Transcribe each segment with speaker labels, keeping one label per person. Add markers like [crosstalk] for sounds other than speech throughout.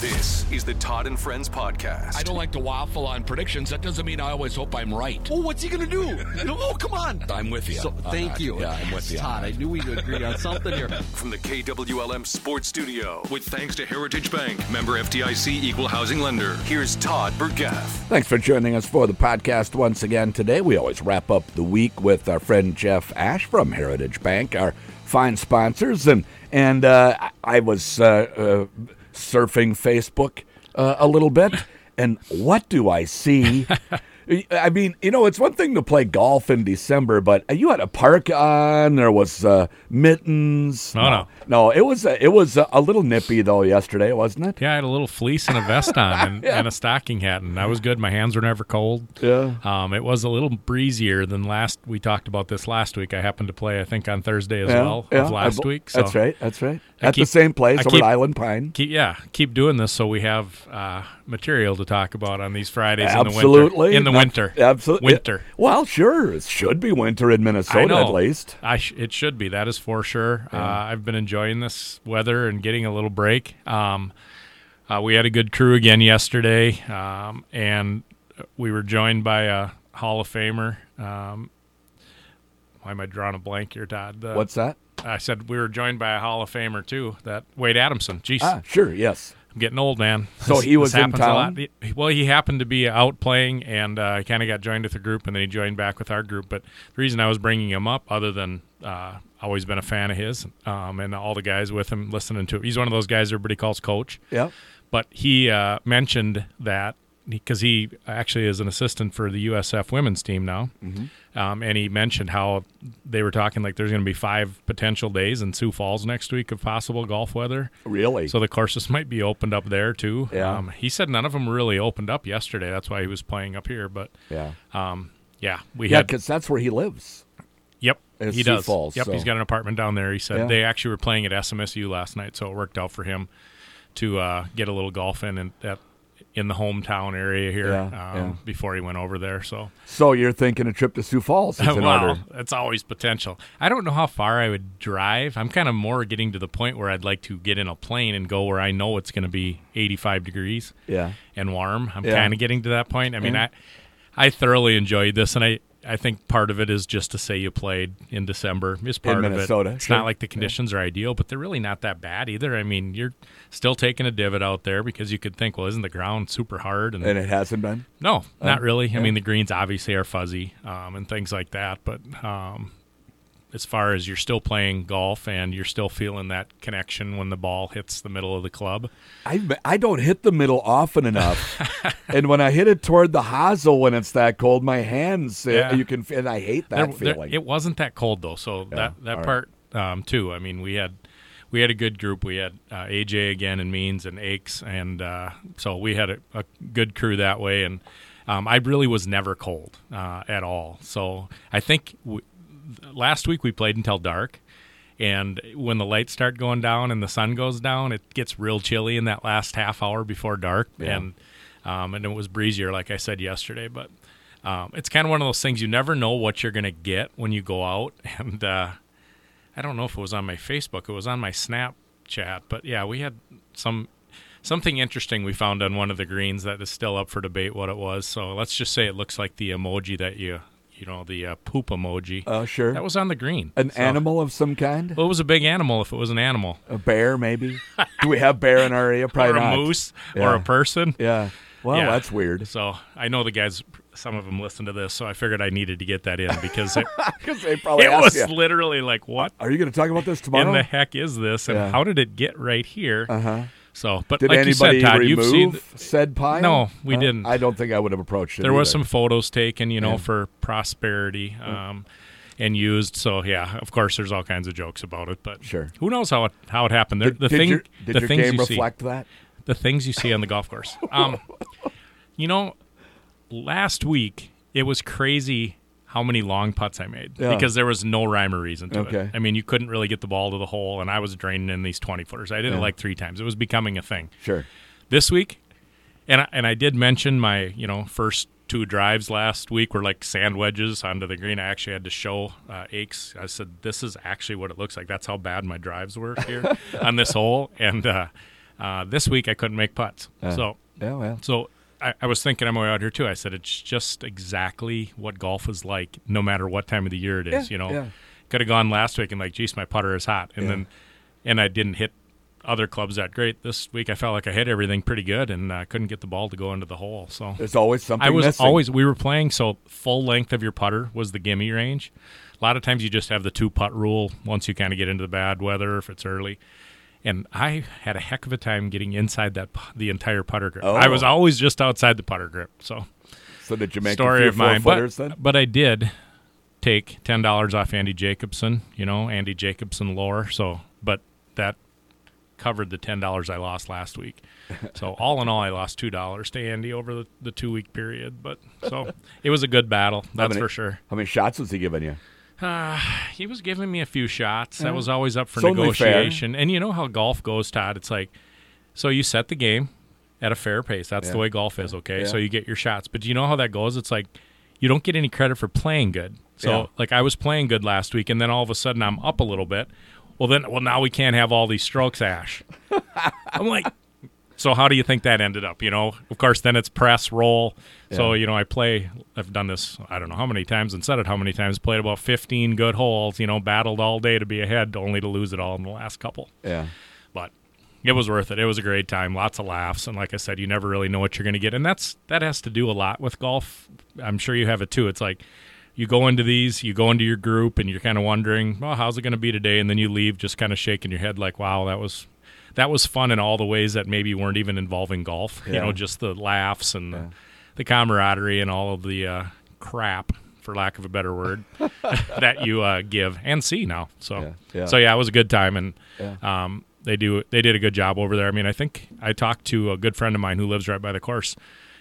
Speaker 1: This is the Todd and Friends podcast.
Speaker 2: I don't like to waffle on predictions. That doesn't mean I always hope I'm right.
Speaker 3: Oh, what's he gonna do? [laughs] oh, come on.
Speaker 2: I'm with you.
Speaker 3: So, thank
Speaker 2: that.
Speaker 3: you.
Speaker 2: Yeah, I'm with you.
Speaker 3: Todd, I knew we'd agree on something here. [laughs]
Speaker 1: From the KWLM Sports Studio, with thanks to Heritage Bank, member FDIC equal housing lender. Here's Todd Burgaff.
Speaker 4: Thanks for joining us for the podcast once again today. We always wrap up the week with our friend Jeff Asche from Heritage Bank, our fine sponsors, and and uh, I- I was uh, uh, surfing Facebook uh, a little bit, and what do I see? [laughs] I mean, you know, it's one thing to play golf in December, but you had a park on. There was uh, mittens.
Speaker 5: No, no.
Speaker 4: no. It was a, it was a, little nippy though yesterday, wasn't it?
Speaker 5: Yeah, I had a little fleece and a vest on and, [laughs] and a stocking hat, and that was good. My hands were never cold.
Speaker 4: Yeah.
Speaker 5: Um, it was a little breezier than last. We talked about this last week. I happened to play, I think, on Thursday as
Speaker 4: Yeah,
Speaker 5: well
Speaker 4: yeah,
Speaker 5: of last
Speaker 4: I
Speaker 5: week. So
Speaker 4: That's right. That's right.
Speaker 5: I
Speaker 4: At the same place
Speaker 5: I
Speaker 4: over
Speaker 5: keep-
Speaker 4: Island Pine.
Speaker 5: Keep, yeah, keep doing this so we have uh, material to talk about on these Fridays in the
Speaker 4: Absolutely.
Speaker 5: winter. In the winter.
Speaker 4: Absolutely.
Speaker 5: Winter.
Speaker 4: Well, sure. It should be winter in Minnesota at least.
Speaker 5: I sh- it should be. That is for sure. Uh, I've been enjoying this weather and getting a little break. Um, uh, we had a good crew again yesterday, um, and we were joined by a Hall of Famer. Um, why am I drawing a blank here, Todd? The-
Speaker 4: What's that?
Speaker 5: I said we were joined by a Hall of Famer too. That Wade Adamson. Jeez,
Speaker 4: Ah, sure. Yes.
Speaker 5: I'm getting old, man.
Speaker 4: So
Speaker 5: This-
Speaker 4: he was in
Speaker 5: happens a lot.
Speaker 4: town?
Speaker 5: Well, he happened to be out playing, and uh, kind of got joined with the group, and then he joined back with our group. But the reason I was bringing him up, other than uh, always been a fan of his, um, and all the guys with him listening to, he's one of those guys everybody calls coach.
Speaker 4: Yep.
Speaker 5: But he uh, mentioned that because he actually is an assistant for the USF women's team now,
Speaker 4: Mm-hmm.
Speaker 5: um, and he mentioned how they were talking like there's going to be five potential days in Sioux Falls next week of possible golf weather.
Speaker 4: Really?
Speaker 5: So the courses might be opened up there too.
Speaker 4: Yeah.
Speaker 5: Um, he said none of them really opened up yesterday. That's why he was playing up here. But
Speaker 4: yeah.
Speaker 5: um, yeah, we
Speaker 4: Yeah,
Speaker 5: had.
Speaker 4: because that's where he lives.
Speaker 5: Yep, he
Speaker 4: Sioux
Speaker 5: does.
Speaker 4: Falls,
Speaker 5: yep,
Speaker 4: so-
Speaker 5: he's got an apartment down there. He said
Speaker 4: Yeah.
Speaker 5: they actually were playing at SMSU last night, so it worked out for him to uh, get a little golf in and at, in the hometown area here
Speaker 4: Yeah,
Speaker 5: um,
Speaker 4: yeah.
Speaker 5: before he went over there. So
Speaker 4: So you're thinking a trip to Sioux Falls is [laughs] in order.
Speaker 5: that's always potential. I don't know how far I would drive. I'm kind of more getting to the point where I'd like to get in a plane and go where I know it's going to be 85 degrees.
Speaker 4: Yeah.
Speaker 5: and warm. I'm
Speaker 4: Yeah.
Speaker 5: kind of getting to that point. I mean,
Speaker 4: Yeah.
Speaker 5: I I thoroughly enjoyed this, and I. I think part of it is just to say you played in December is part
Speaker 4: Minnesota,
Speaker 5: of it. It's
Speaker 4: sure.
Speaker 5: not like the conditions are ideal, but they're really not that bad either. I mean, you're still taking a divot out there because you could think, well, isn't the ground super hard? And,
Speaker 4: And it hasn't been.
Speaker 5: no, not really.
Speaker 4: yeah.
Speaker 5: I mean, the greens obviously are fuzzy um, and things like that, but um, as far as you're still playing golf and you're still feeling that connection when the ball hits the middle of the club,
Speaker 4: I I don't hit the middle often enough, [laughs] and when I hit it toward the hosel when it's that cold, my hands uh,
Speaker 5: Yeah.
Speaker 4: you can and I hate that
Speaker 5: There- there-
Speaker 4: feeling.
Speaker 5: it wasn't that cold though, so that that
Speaker 4: all right.
Speaker 5: part um, too. I mean, we had we had a good group. We had uh, AJ again and Means and Aches, and uh, so we had a, a good crew that way. And um, I really was never cold uh, at all. So I think w- last week we played until dark. And when the lights start going down and the sun goes down, it gets real chilly in that last half hour before dark.
Speaker 4: Yeah.
Speaker 5: And um, and it was breezier, like I said yesterday. But um, it's kind of one of those things you never know what you're going to get when you go out. [laughs] And uh, I don't know if it was on my Facebook, it was on my Snapchat, but yeah, we had some something interesting we found on one of the greens that is still up for debate what it was. So let's just say it looks like the emoji that you you know the uh, poop emoji.
Speaker 4: Oh, sure.
Speaker 5: that was on the green.
Speaker 4: An
Speaker 5: So-
Speaker 4: animal of some kind?
Speaker 5: Well, it was a big animal if it was an animal,
Speaker 4: A bear, maybe? Do we have bear in our area? [laughs] Probably
Speaker 5: or a
Speaker 4: not.
Speaker 5: moose, or a person.
Speaker 4: Yeah. Well,
Speaker 5: Yeah.
Speaker 4: that's weird.
Speaker 5: So I know the guys. Some of them listen to this, so I figured I needed to get that in because it, [laughs]
Speaker 4: they probably
Speaker 5: it was
Speaker 4: you,
Speaker 5: literally like, what
Speaker 4: Are you going to talk about this tomorrow?
Speaker 5: in the heck is this, and
Speaker 4: Yeah.
Speaker 5: how did it get right here?
Speaker 4: uh-huh.
Speaker 5: So, but
Speaker 4: Did
Speaker 5: like
Speaker 4: anybody
Speaker 5: you said, Todd,
Speaker 4: remove
Speaker 5: you've seen
Speaker 4: said pile?
Speaker 5: No, we
Speaker 4: Huh?
Speaker 5: didn't.
Speaker 4: I don't think I would have approached it.
Speaker 5: there was some photos taken, you know,
Speaker 4: Yeah.
Speaker 5: for prosperity, um, and used. So yeah, of course, there's all kinds of jokes about it, but
Speaker 4: Sure.
Speaker 5: who knows how it how it happened?
Speaker 4: Did,
Speaker 5: the
Speaker 4: did
Speaker 5: thing,
Speaker 4: your, did
Speaker 5: the
Speaker 4: your
Speaker 5: things
Speaker 4: game
Speaker 5: you see,
Speaker 4: reflect that?
Speaker 5: the things you see on the golf course. Um, [laughs] you know, last week it was crazy how many long putts I made
Speaker 4: Yeah.
Speaker 5: because there was no rhyme or reason to
Speaker 4: Okay.
Speaker 5: it. I mean, you couldn't really get the ball to the hole, and I was draining in these twenty footers. I did it like three times. It was becoming a thing
Speaker 4: Sure.
Speaker 5: this week, and I, and I did mention my you know first two drives last week were like sand wedges onto the green. I actually had to show uh, Aches. I said this is actually what it looks like. That's how bad my drives were here [laughs] on this hole, and uh, Uh, this week I couldn't make putts.
Speaker 4: Uh,
Speaker 5: so
Speaker 4: Yeah, well.
Speaker 5: so I, I was thinking on my way out here too. I said it's just exactly what golf is like, no matter what time of the year it is.
Speaker 4: Yeah,
Speaker 5: you know,
Speaker 4: yeah.
Speaker 5: could have gone last week and like, geez, my putter is hot, and
Speaker 4: Yeah.
Speaker 5: then and I didn't hit other clubs that great. This week I felt like I hit everything pretty good, and I couldn't get the ball to go into the hole. So
Speaker 4: There's always something
Speaker 5: I was
Speaker 4: missing.
Speaker 5: always we were playing so full length of your putter was the gimme range. A lot of times you just have the two putt rule once you kind of get into the bad weather if it's early. And I had a heck of a time getting inside that the entire putter grip. I was
Speaker 4: Oh.
Speaker 5: always just outside the putter grip. So
Speaker 4: So did you make
Speaker 5: story of mine, but,
Speaker 4: then?
Speaker 5: but I did take ten dollars off Andy Jacobson. You know Andy Jacobson lore. So but that covered the ten dollars I lost last week. So [laughs] all in all, I lost two dollars to Andy over the, the two week period. But so it was a good battle, that's
Speaker 4: many-
Speaker 5: for sure.
Speaker 4: How many shots was he giving you?
Speaker 5: Uh, he was giving me a few shots. That was always up for
Speaker 4: It's
Speaker 5: negotiation. And you know how golf goes, Todd. It's like so you set the game at a fair pace. That's the
Speaker 4: Yeah.
Speaker 5: way golf is. Okay,
Speaker 4: Yeah.
Speaker 5: so you get your shots, but do you know how that goes? It's like you don't get any credit for playing good. So
Speaker 4: Yeah.
Speaker 5: like I was playing good last week, and then all of a sudden I'm up a little bit. Well then, well now we can't have all these strokes, Asche. [laughs] I'm like, so how do you think that ended up? You know, of course, then it's press roll. So you know, I play. I've done this. I don't know how many times and said it how many times. Played about 15 good holes. You know, battled all day to be ahead, only to lose it all in the last couple.
Speaker 4: Yeah.
Speaker 5: But it was worth it. It was a great time. Lots of laughs, and like I said, you never really know what you're going to get, and that's that has to do a lot with golf. I'm sure you have it too. It's like you go into these, you go into your group, and you're kind of wondering, well, how's it going to be today? And then you leave just kind of shaking your head like, wow, that was that was fun in all the ways that maybe weren't even involving golf. You know, just the laughs and the, the camaraderie and all of the uh, crap, for lack of a better word, [laughs] [laughs] that you uh, give and see now. So,
Speaker 4: Yeah, yeah.
Speaker 5: so yeah, it was a good time, and
Speaker 4: Yeah.
Speaker 5: um, they do they did a good job over there. I mean, I think I talked to a good friend of mine who lives right by the course,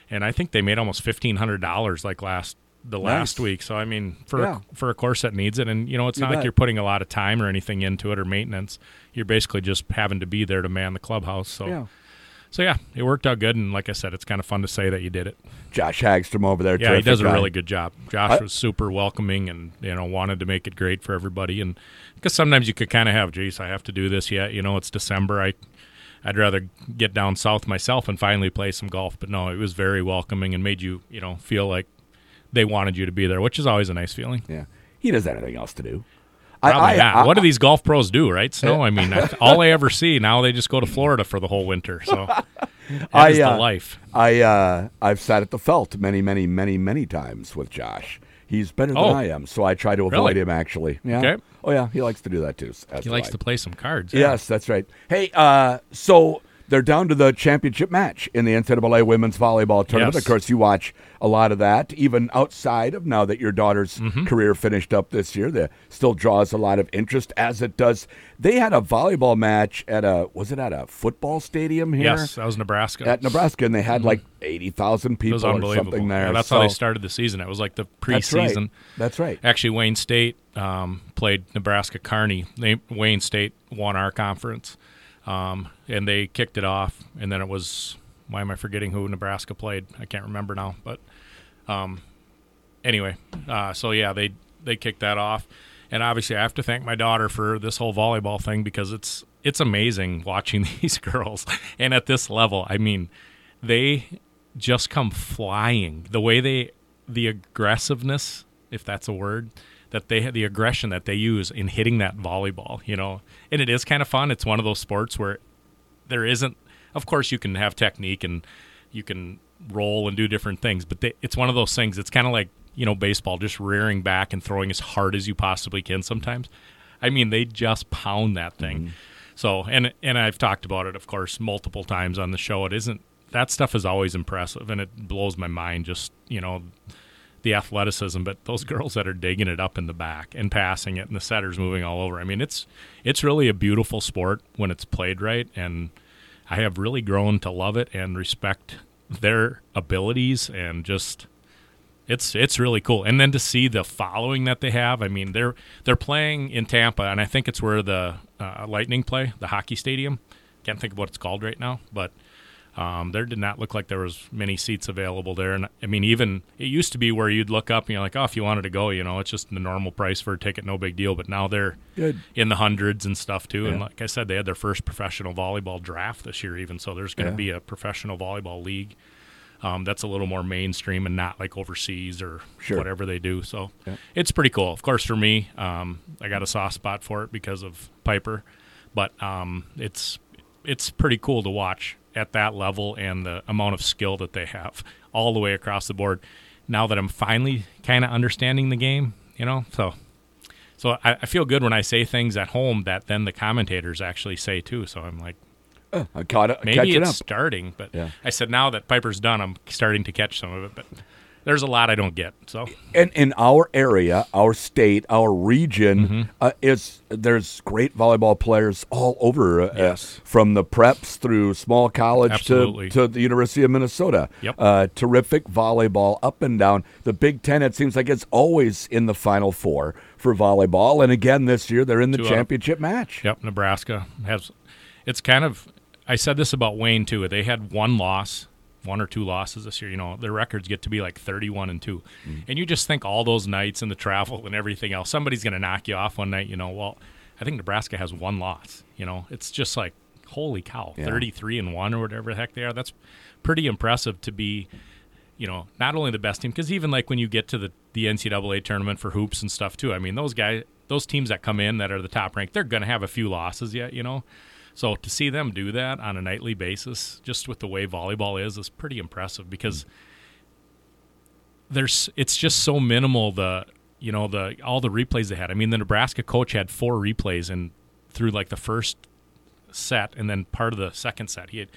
Speaker 5: and I think they made almost fifteen hundred dollars like last the last
Speaker 4: Nice.
Speaker 5: week. So I mean, for
Speaker 4: Yeah.
Speaker 5: a, for a course that needs it, and you know, it's
Speaker 4: You
Speaker 5: not
Speaker 4: bet.
Speaker 5: like you're putting a lot of time or anything into it or maintenance. You're basically just having to be there to man the clubhouse. So
Speaker 4: Yeah.
Speaker 5: so yeah, it worked out good, and like I said, it's kind of fun to say that you did it.
Speaker 4: Josh Hagstrom over there.
Speaker 5: Yeah, he does a
Speaker 4: guy.
Speaker 5: really good job. Josh
Speaker 4: I-
Speaker 5: was super welcoming and you know wanted to make it great for everybody. And because sometimes you could kind of have, geez, I have to do this yet. You know, it's December. I I'd rather get down south myself and finally play some golf. But no, it was very welcoming and made you you know feel like they wanted you to be there, which is always a nice feeling.
Speaker 4: Yeah. He doesn't have anything else to do.
Speaker 5: Probably
Speaker 4: I,
Speaker 5: not.
Speaker 4: I,
Speaker 5: what do these golf pros do, right? Snow. I mean, [laughs] all I ever see now they just go to Florida for the whole winter. So [laughs] that is
Speaker 4: I,
Speaker 5: the
Speaker 4: uh,
Speaker 5: life.
Speaker 4: I uh, I've sat at the felt many, many, many, many times with Josh. He's better than
Speaker 5: Oh.
Speaker 4: I am, so I try to avoid
Speaker 5: Really?
Speaker 4: him. Actually, yeah.
Speaker 5: Okay.
Speaker 4: Oh yeah, he likes to do that too.
Speaker 5: He likes
Speaker 4: I.
Speaker 5: to play some cards. yeah.
Speaker 4: Yes, that's right. Hey, uh, so they're down to the championship match in the NCAA women's volleyball tournament.
Speaker 5: Yes.
Speaker 4: Of course, you watch a lot of that, even outside of now that your daughter's
Speaker 5: Mm-hmm.
Speaker 4: career finished up this year. That still draws a lot of interest, as it does. They had a volleyball match at a was it at a football stadium here?
Speaker 5: Yes, that was Nebraska.
Speaker 4: At Nebraska, and they had like eighty thousand people or something there.
Speaker 5: Yeah, that's how they started the season. It was like the
Speaker 4: That's right.
Speaker 5: preseason.
Speaker 4: That's right.
Speaker 5: Actually, Wayne State um, played Nebraska Kearney. They, Wayne State won our conference, um, and they kicked it off. And then it was why am I forgetting who Nebraska played? I can't remember now. But um, anyway, uh, so yeah, they they kicked that off. And obviously, I have to thank my daughter for this whole volleyball thing because it's it's amazing watching [laughs] these girls. And at this level, I mean, they just come flying. The way they, the aggressiveness, if that's a word, that they had the aggression that they use in hitting that volleyball, you know, and it is kind of fun. It's one of those sports where there isn't, of course, you can have technique and you can roll and do different things, but they, it's one of those things. It's kind of like, you know, baseball, just rearing back and throwing as hard as you possibly can sometimes. I mean, they just pound that thing. Mm-hmm. So, and and I've talked about it, of course, multiple times on the show. It isn't that stuff is always impressive, and it blows my mind. Just you know, the athleticism, but those girls that are digging it up in the back and passing it, and the setters moving all over. I mean, it's it's really a beautiful sport when it's played right, and I have really grown to love it and respect their abilities and just it's it's really cool. And then to see the following that they have, I mean, they're they're playing in Tampa, and I think it's where the uh, Lightning play, the hockey stadium. Can't think of what it's called right now, but Um, there did not look like there was many seats available there, and I mean, even it used to be where you'd look up and you're like, oh, if you wanted to go, you know, it's just the normal price for a ticket, no big deal. But now they're
Speaker 4: Good.
Speaker 5: in the hundreds and stuff too. And like I said, they had their first professional volleyball draft this year, even so. There's going to
Speaker 4: Yeah.
Speaker 5: be a professional volleyball league um, that's a little more mainstream and not like overseas or
Speaker 4: Sure.
Speaker 5: whatever they do. So
Speaker 4: Yeah.
Speaker 5: it's pretty cool. Of course, for me, um, I got a soft spot for it because of Piper, but um, it's it's pretty cool to watch at that level and the amount of skill that they have all the way across the board. Now that I'm finally kind of understanding the game, you know, so so I, I feel good when I say things at home that then the commentators actually say too. So I'm like, oh,
Speaker 4: I caught it,
Speaker 5: maybe it's
Speaker 4: up.
Speaker 5: starting, but
Speaker 4: Yeah.
Speaker 5: I said now that Piper's done, I'm starting to catch some of it. But there's a lot I don't get. So
Speaker 4: And in our area, our state, our region,
Speaker 5: Mm-hmm.
Speaker 4: uh, is there's great volleyball players all over. Uh,
Speaker 5: Yes.
Speaker 4: from the preps through small college to,
Speaker 5: Absolutely.
Speaker 4: to the University of Minnesota.
Speaker 5: Yep.
Speaker 4: Uh, terrific volleyball up and down. The Big Ten, it seems like it's always in the Final Four for volleyball. And again, this year they're in the
Speaker 5: Two
Speaker 4: championship match.
Speaker 5: Yep, Nebraska has. It's kind of. I said this about Wayne too. They had one loss, one or two losses this year. You know, their records get to be like thirty-one and two, mm-hmm. and you just think all those nights and the travel and everything else, somebody's going to knock you off one night. You know, well, I think Nebraska has one loss. You know, it's just like holy cow,
Speaker 4: Yeah.
Speaker 5: thirty-three and one or whatever the heck they are. That's pretty impressive to be you know, not only the best team, because even like when you get to the, the NCAA tournament for hoops and stuff too, I mean, those guys, those teams that come in that are the top ranked, they're going to have a few losses yet, you know. So to see them do that on a nightly basis, just with the way volleyball is, is pretty impressive because there's it's just so minimal the you know the all the replays they had. I mean, the Nebraska coach had four replays and through like the first set and then part of the second set, he had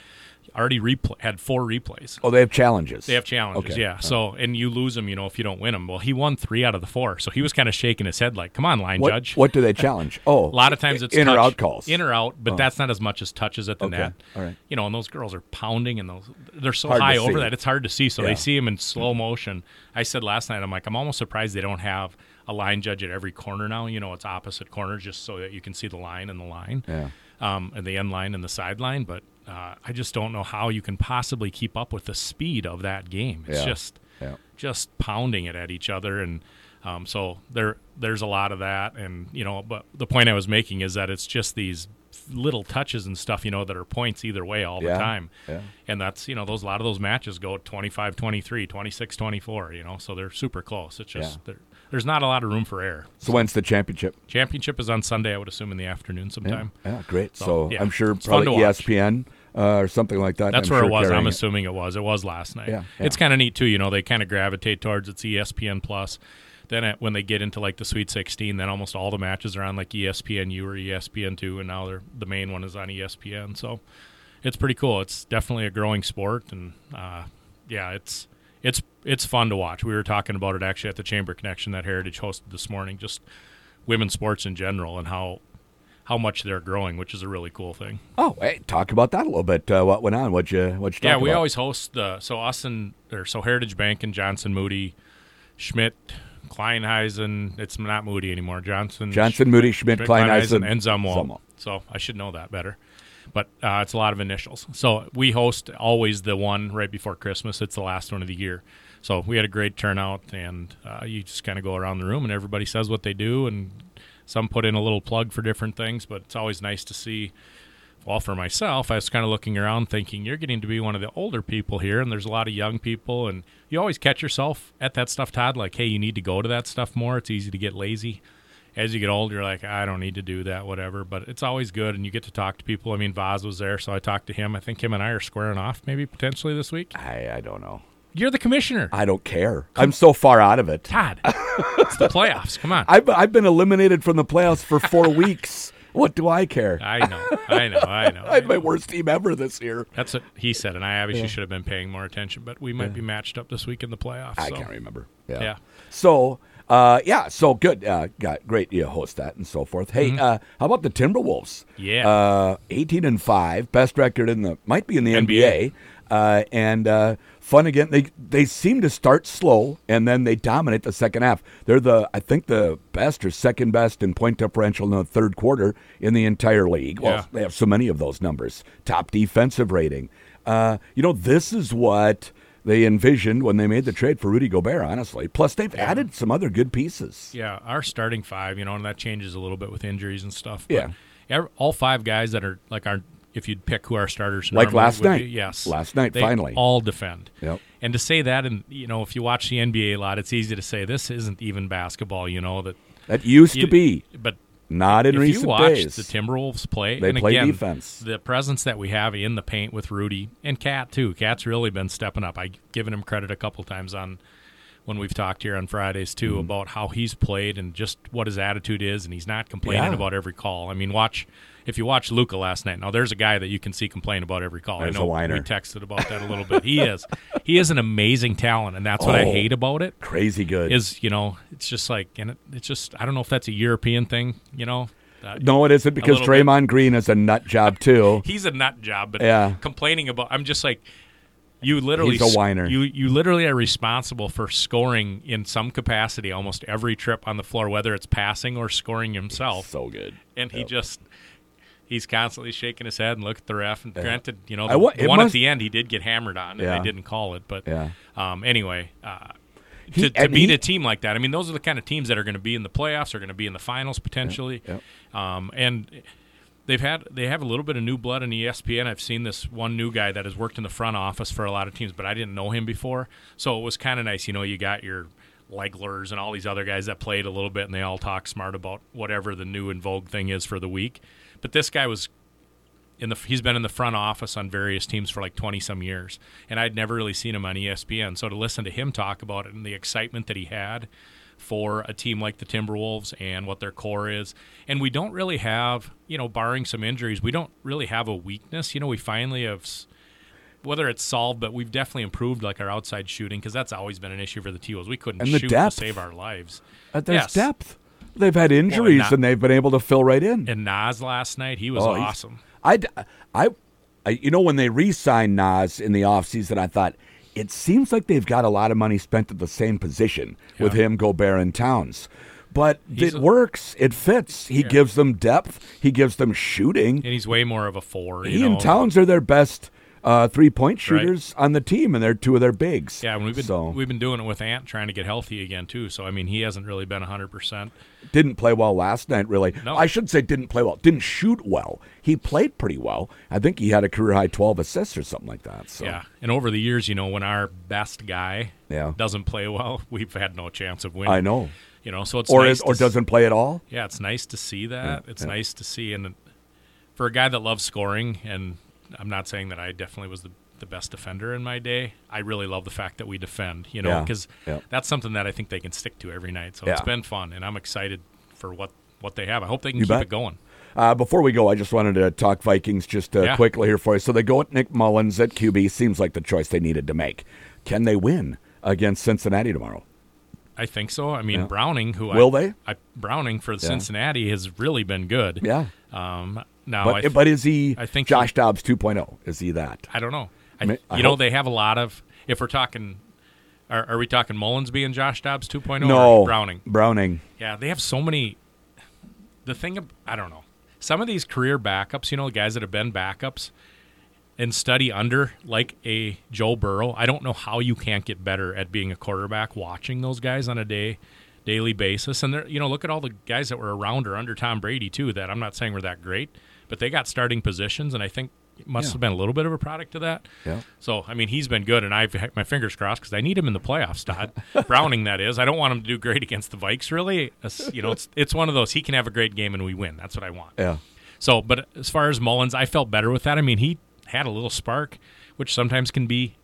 Speaker 5: already repl- had four replays.
Speaker 4: Oh, they have challenges.
Speaker 5: They have challenges,
Speaker 4: Okay.
Speaker 5: yeah. So and you lose them, you know, if you don't win them. Well, he won three out of the four, so he was kind of shaking his head, like, "Come on, line
Speaker 4: What,
Speaker 5: judge."
Speaker 4: what do they challenge? [laughs] Oh,
Speaker 5: A lot of times it's
Speaker 4: in or out calls.
Speaker 5: in or out, but
Speaker 4: Oh.
Speaker 5: that's not as much as touches at the
Speaker 4: Okay.
Speaker 5: net.
Speaker 4: All right.
Speaker 5: You know, and those girls are pounding, and those they're so
Speaker 4: Hard
Speaker 5: high over
Speaker 4: see.
Speaker 5: that it's hard to see. So
Speaker 4: Yeah.
Speaker 5: they see them in slow motion. I said last night, I'm like, I'm almost surprised they don't have a line judge at every corner now. You know, it's opposite corners just so that you can see the line and the line
Speaker 4: Yeah.
Speaker 5: um, and the end line and the sideline. But uh, I just don't know how you can possibly keep up with the speed of that game. It's
Speaker 4: Yeah.
Speaker 5: just
Speaker 4: Yeah.
Speaker 5: just pounding it at each other, and um, so there there's a lot of that. And you know, but the point I was making is that it's just these little touches and stuff, you know, that are points either way all
Speaker 4: Yeah.
Speaker 5: the time.
Speaker 4: Yeah.
Speaker 5: And that's, you know, those a lot of those matches go 25 23, 26 24, you know, so they're super close. It's just,
Speaker 4: Yeah.
Speaker 5: there's not a lot of room for error.
Speaker 4: So when's the championship?
Speaker 5: Championship is on Sunday, I would assume, in the afternoon sometime.
Speaker 4: yeah, great. So,
Speaker 5: So, yeah,
Speaker 4: I'm sure probably
Speaker 5: ESPN. watch.
Speaker 4: Uh, or something like that.
Speaker 5: That's
Speaker 4: I'm
Speaker 5: where
Speaker 4: sure
Speaker 5: it was. I'm assuming it was. It was last night.
Speaker 4: Yeah,
Speaker 5: It's kind of neat too. You know, they kind of gravitate towards it's ESPN Plus. Then it, when they get into like the Sweet 16, then almost all the matches are on like ESPN U or ESPN two, and now they're the main one is on ESPN. So it's pretty cool. It's definitely a growing sport, and uh, yeah, it's it's it's fun to watch. We were talking about it actually at the Chamber Connection that Heritage hosted this morning, just women's sports in general and how how much they're growing, which is a really cool thing.
Speaker 4: Oh, hey, talk about that a little bit. Uh, what went on? What you what you
Speaker 5: Yeah, we
Speaker 4: about?
Speaker 5: always host the so Austin or so Heritage Bank and Johnson Moody, Schmidt, Kleinheisen. It's not Moody anymore. Johnson,
Speaker 4: Johnson, Moody, Schmidt, Kleinheisen,
Speaker 5: and Zumwalt.
Speaker 4: Zumwalt.
Speaker 5: So I should know that better. But uh, it's a lot of initials. So we host always the one right before Christmas. It's the last one of the year. So we had a great turnout, and uh, you just kind of go around the room, and everybody says what they do, and some put in a little plug for different things. But it's always nice to see well, for myself, I was kind of looking around thinking, you're getting to be one of the older people here, and there's a lot of young people, and you always catch yourself at that stuff, Todd, like, hey, you need to go to that stuff more. It's easy to get lazy. As you get older, you're like, I don't need to do that, whatever. But it's always good, and you get to talk to people. I mean, Vaz was there, so I talked to him. I think him and I are squaring off maybe potentially this week.
Speaker 4: I, I don't know.
Speaker 5: You're the commissioner.
Speaker 4: I don't care. I'm so far out of it.
Speaker 5: Todd, it's the playoffs. Come on. [laughs]
Speaker 4: I've I've been eliminated from the playoffs for four [laughs] weeks. What do I care?
Speaker 5: I know, I know, I know. [laughs]
Speaker 4: I had my worst team ever this year.
Speaker 5: That's what he said, and I obviously should have been paying more attention, but we might be matched up this week in the playoffs.
Speaker 4: I
Speaker 5: so.
Speaker 4: can't remember.
Speaker 5: Yeah. yeah.
Speaker 4: So, uh, yeah, so good. Uh, got great. You host that and so forth. Hey, uh, how about the Timberwolves?
Speaker 5: Mm-hmm. Yeah.
Speaker 4: Uh, 18 and 5, best record in the, might be in the NBA.
Speaker 5: NBA.
Speaker 4: Uh, and uh, fun again. They they seem to start slow and then they dominate the second half. They're the I think the best or second best in point differential in the third quarter in the entire league. Well,
Speaker 5: Yeah.
Speaker 4: they have so many of those numbers. Top defensive rating. Uh, you know, this is what they envisioned when they made the trade for Rudy Gobert. Honestly, plus they've added some other good pieces.
Speaker 5: Yeah, our starting five, you know, and that changes a little bit with injuries and stuff.
Speaker 4: Yeah.
Speaker 5: all five guys that are like our, if you'd pick who our starters,
Speaker 4: are.
Speaker 5: Like
Speaker 4: last night.
Speaker 5: be, yes,
Speaker 4: Last night,
Speaker 5: they
Speaker 4: finally.
Speaker 5: all defend.
Speaker 4: Yep.
Speaker 5: And to say that, and you know, if you watch the NBA a lot, it's easy to say this isn't even basketball. You know that,
Speaker 4: That used
Speaker 5: you-
Speaker 4: to be
Speaker 5: but
Speaker 4: not in
Speaker 5: if
Speaker 4: recent
Speaker 5: you watch
Speaker 4: days.
Speaker 5: the Timberwolves play,
Speaker 4: They
Speaker 5: and
Speaker 4: play
Speaker 5: again,
Speaker 4: defense.
Speaker 5: the presence that we have in the paint with Rudy and KAT too. KAT's really been stepping up. I've given him credit a couple times on when we've talked here on Fridays too
Speaker 4: Mm-hmm.
Speaker 5: about how he's played and just what his attitude is, and he's not complaining
Speaker 4: Yeah.
Speaker 5: about every call. I mean, watch if you watch Luka last night. Now there's a guy that you can see complain about every call.
Speaker 4: There's
Speaker 5: I know
Speaker 4: a whiner.
Speaker 5: we texted about that a little bit. He is [laughs] he is an amazing talent, and that's what I
Speaker 4: Oh.
Speaker 5: hate about it
Speaker 4: Crazy good.
Speaker 5: is you know it's just like and it, it's just I don't know if that's a European thing, you know. Uh,
Speaker 4: no, it isn't because
Speaker 5: little bit.
Speaker 4: Draymond Green is a nut job too. [laughs]
Speaker 5: he's a nut job, but
Speaker 4: Yeah.
Speaker 5: complaining about I'm just like you literally
Speaker 4: He's a whiner.
Speaker 5: You you literally are responsible for scoring in some capacity almost every trip on the floor, whether it's passing or scoring himself.
Speaker 4: so good.
Speaker 5: and he just he's constantly shaking his head and look at the ref. And granted, you know the, the one
Speaker 4: must-
Speaker 5: at the end he did get hammered on, and
Speaker 4: Yeah.
Speaker 5: they didn't call it. But
Speaker 4: Yeah.
Speaker 5: um, anyway. Uh,
Speaker 4: He-
Speaker 5: to, to beat
Speaker 4: he-
Speaker 5: a team like that, I mean, those are the kind of teams that are going to be in the playoffs, are going to be in the finals potentially,
Speaker 4: Yep.
Speaker 5: um, and they've had they have a little bit of new blood in ESPN. I've seen this one new guy that has worked in the front office for a lot of teams, but I didn't know him before, so it was kind of nice. You know, you got your Leglers and all these other guys that played a little bit, and they all talk smart about whatever the new in vogue thing is for the week. But this guy was in the he's been in the front office on various teams for like 20 some years and I'd never really seen him on ESPN so to listen to him talk about it and the excitement that he had for a team like the Timberwolves and what their core is and we don't really have you know barring some injuries we don't really have a weakness you know we finally have whether it's solved but we've definitely improved like our outside shooting because that's always been an issue for the T-Wolves we couldn't
Speaker 4: And the
Speaker 5: shoot
Speaker 4: depth.
Speaker 5: to save our lives
Speaker 4: Uh, there's
Speaker 5: Yes.
Speaker 4: depth. They've had injuries
Speaker 5: not-
Speaker 4: and they've been able to fill right in.
Speaker 5: and Naz last night he was
Speaker 4: Oh,
Speaker 5: awesome
Speaker 4: I, I, I, you know, when they re-signed Naz in the offseason, I thought it seems like they've got a lot of money spent at the same position with
Speaker 5: Yeah.
Speaker 4: him, Gobert, and Towns. But
Speaker 5: He's
Speaker 4: it
Speaker 5: a-
Speaker 4: works. It fits. He gives them depth. He gives them shooting.
Speaker 5: and he's way more of a four you
Speaker 4: He
Speaker 5: know?
Speaker 4: and Towns are their best uh, three-point shooters on the team, and they're two of their bigs.
Speaker 5: Yeah, and we've been
Speaker 4: so
Speaker 5: we've been doing it with Ant trying to get healthy again too. So I mean, he hasn't really been hundred percent.
Speaker 4: didn't play well last night. Really,
Speaker 5: No.
Speaker 4: I should say didn't play well. Didn't shoot well. He played pretty well. I think he had a career high twelve assists or something like that. So
Speaker 5: Yeah, and over the years, you know, when our best guy
Speaker 4: Yeah.
Speaker 5: doesn't play well, [laughs] we've had no chance of winning.
Speaker 4: I know.
Speaker 5: You know, so it's
Speaker 4: or
Speaker 5: nice
Speaker 4: is, or doesn't play at all.
Speaker 5: Yeah, it's nice to see that. it's
Speaker 4: yeah.
Speaker 5: nice to see, and for a guy that loves scoring, and I'm not saying that I definitely was the the best defender in my day. I really love the fact that we defend. You know, because
Speaker 4: yeah.
Speaker 5: that's something that I think they can stick to every night. So it's been fun, and I'm excited for what what they have. I hope they can
Speaker 4: You
Speaker 5: keep
Speaker 4: bet.
Speaker 5: it going.
Speaker 4: Uh, before we go, I just wanted to talk Vikings just uh,
Speaker 5: Yeah.
Speaker 4: quickly here for you. So they go at Nick Mullens at QB. Seems like the choice they needed to make. Can they win against Cincinnati tomorrow?
Speaker 5: I think so. I mean,
Speaker 4: Yeah.
Speaker 5: Browning, who
Speaker 4: Will
Speaker 5: I,
Speaker 4: they?
Speaker 5: I, Browning for Cincinnati has really been good.
Speaker 4: Yeah.
Speaker 5: Um, now,
Speaker 4: But,
Speaker 5: eh, th-
Speaker 4: but is he
Speaker 5: I think
Speaker 4: Josh
Speaker 5: he-
Speaker 4: Dobbs 2.0? Is he that?
Speaker 5: I don't know. I,
Speaker 4: I
Speaker 5: you know,
Speaker 4: hope-
Speaker 5: they have a lot of. If we're talking, are, are we talking Mullens being Josh Dobbs 2.0
Speaker 4: no.
Speaker 5: or Browning?
Speaker 4: Browning.
Speaker 5: Yeah, they have so many. The thing, I don't know. Some of these career backups, you know, guys that have been backups and study under like a Joe Burrow. I don't know how you can't get better at being a quarterback watching those guys on a day daily basis. And they're, you know, look at all the guys that were around or under Tom Brady too. That I'm not saying were that great, but they got starting positions, and I think it must
Speaker 4: Yeah.
Speaker 5: have been a little bit of a product of that.
Speaker 4: Yeah.
Speaker 5: So I mean, he's been good, and I've had my fingers crossed because I need him in the playoffs. Todd [laughs] Browning, that is. I don't want him to do great against the Vikes. Really, It's- you know, it's it's one of those. He can have a great game and we win. That's what I want.
Speaker 4: Yeah.
Speaker 5: So, but as far as Mullens, I felt better with that. I mean, he had a little spark, which sometimes can be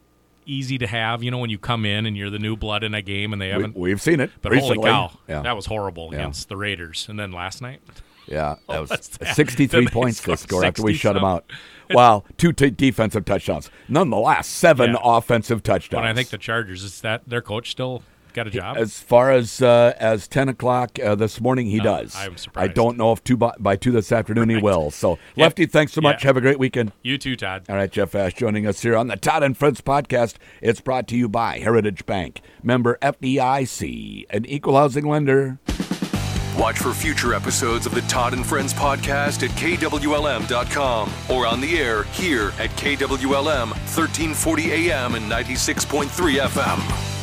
Speaker 5: easy to have. You know, when you come in and you're the new blood in a game and they haven't.
Speaker 4: we've seen it.
Speaker 5: but
Speaker 4: recently.
Speaker 5: holy cow,
Speaker 4: Yeah.
Speaker 5: that was horrible
Speaker 4: Yeah.
Speaker 5: against the Raiders. And then last night, [laughs]
Speaker 4: Yeah, [laughs] oh, that was
Speaker 5: that?
Speaker 4: 63
Speaker 5: Then
Speaker 4: points to
Speaker 5: scored
Speaker 4: score after we shut them out. [laughs] Wow, two t- defensive touchdowns. Nonetheless, seven
Speaker 5: Yeah.
Speaker 4: offensive touchdowns.
Speaker 5: when I think the Chargers, is that their coach still got a job?
Speaker 4: as far as uh, as 10 o'clock uh, this morning, he
Speaker 5: No,
Speaker 4: does.
Speaker 5: I'm surprised.
Speaker 4: I don't know if two by, by two this afternoon he will. So, Lefty, thanks so much.
Speaker 5: Yeah.
Speaker 4: Have a great weekend.
Speaker 5: you too, Todd.
Speaker 4: All right, Jeff Asche joining us here on the Todd and Friends podcast. It's brought to you by Heritage Bank, member FDIC, an equal housing lender.
Speaker 1: Watch for future episodes of the Todd and Friends podcast at KWLM.com or on the air here at KWLM 1340 AM and 96.3 FM.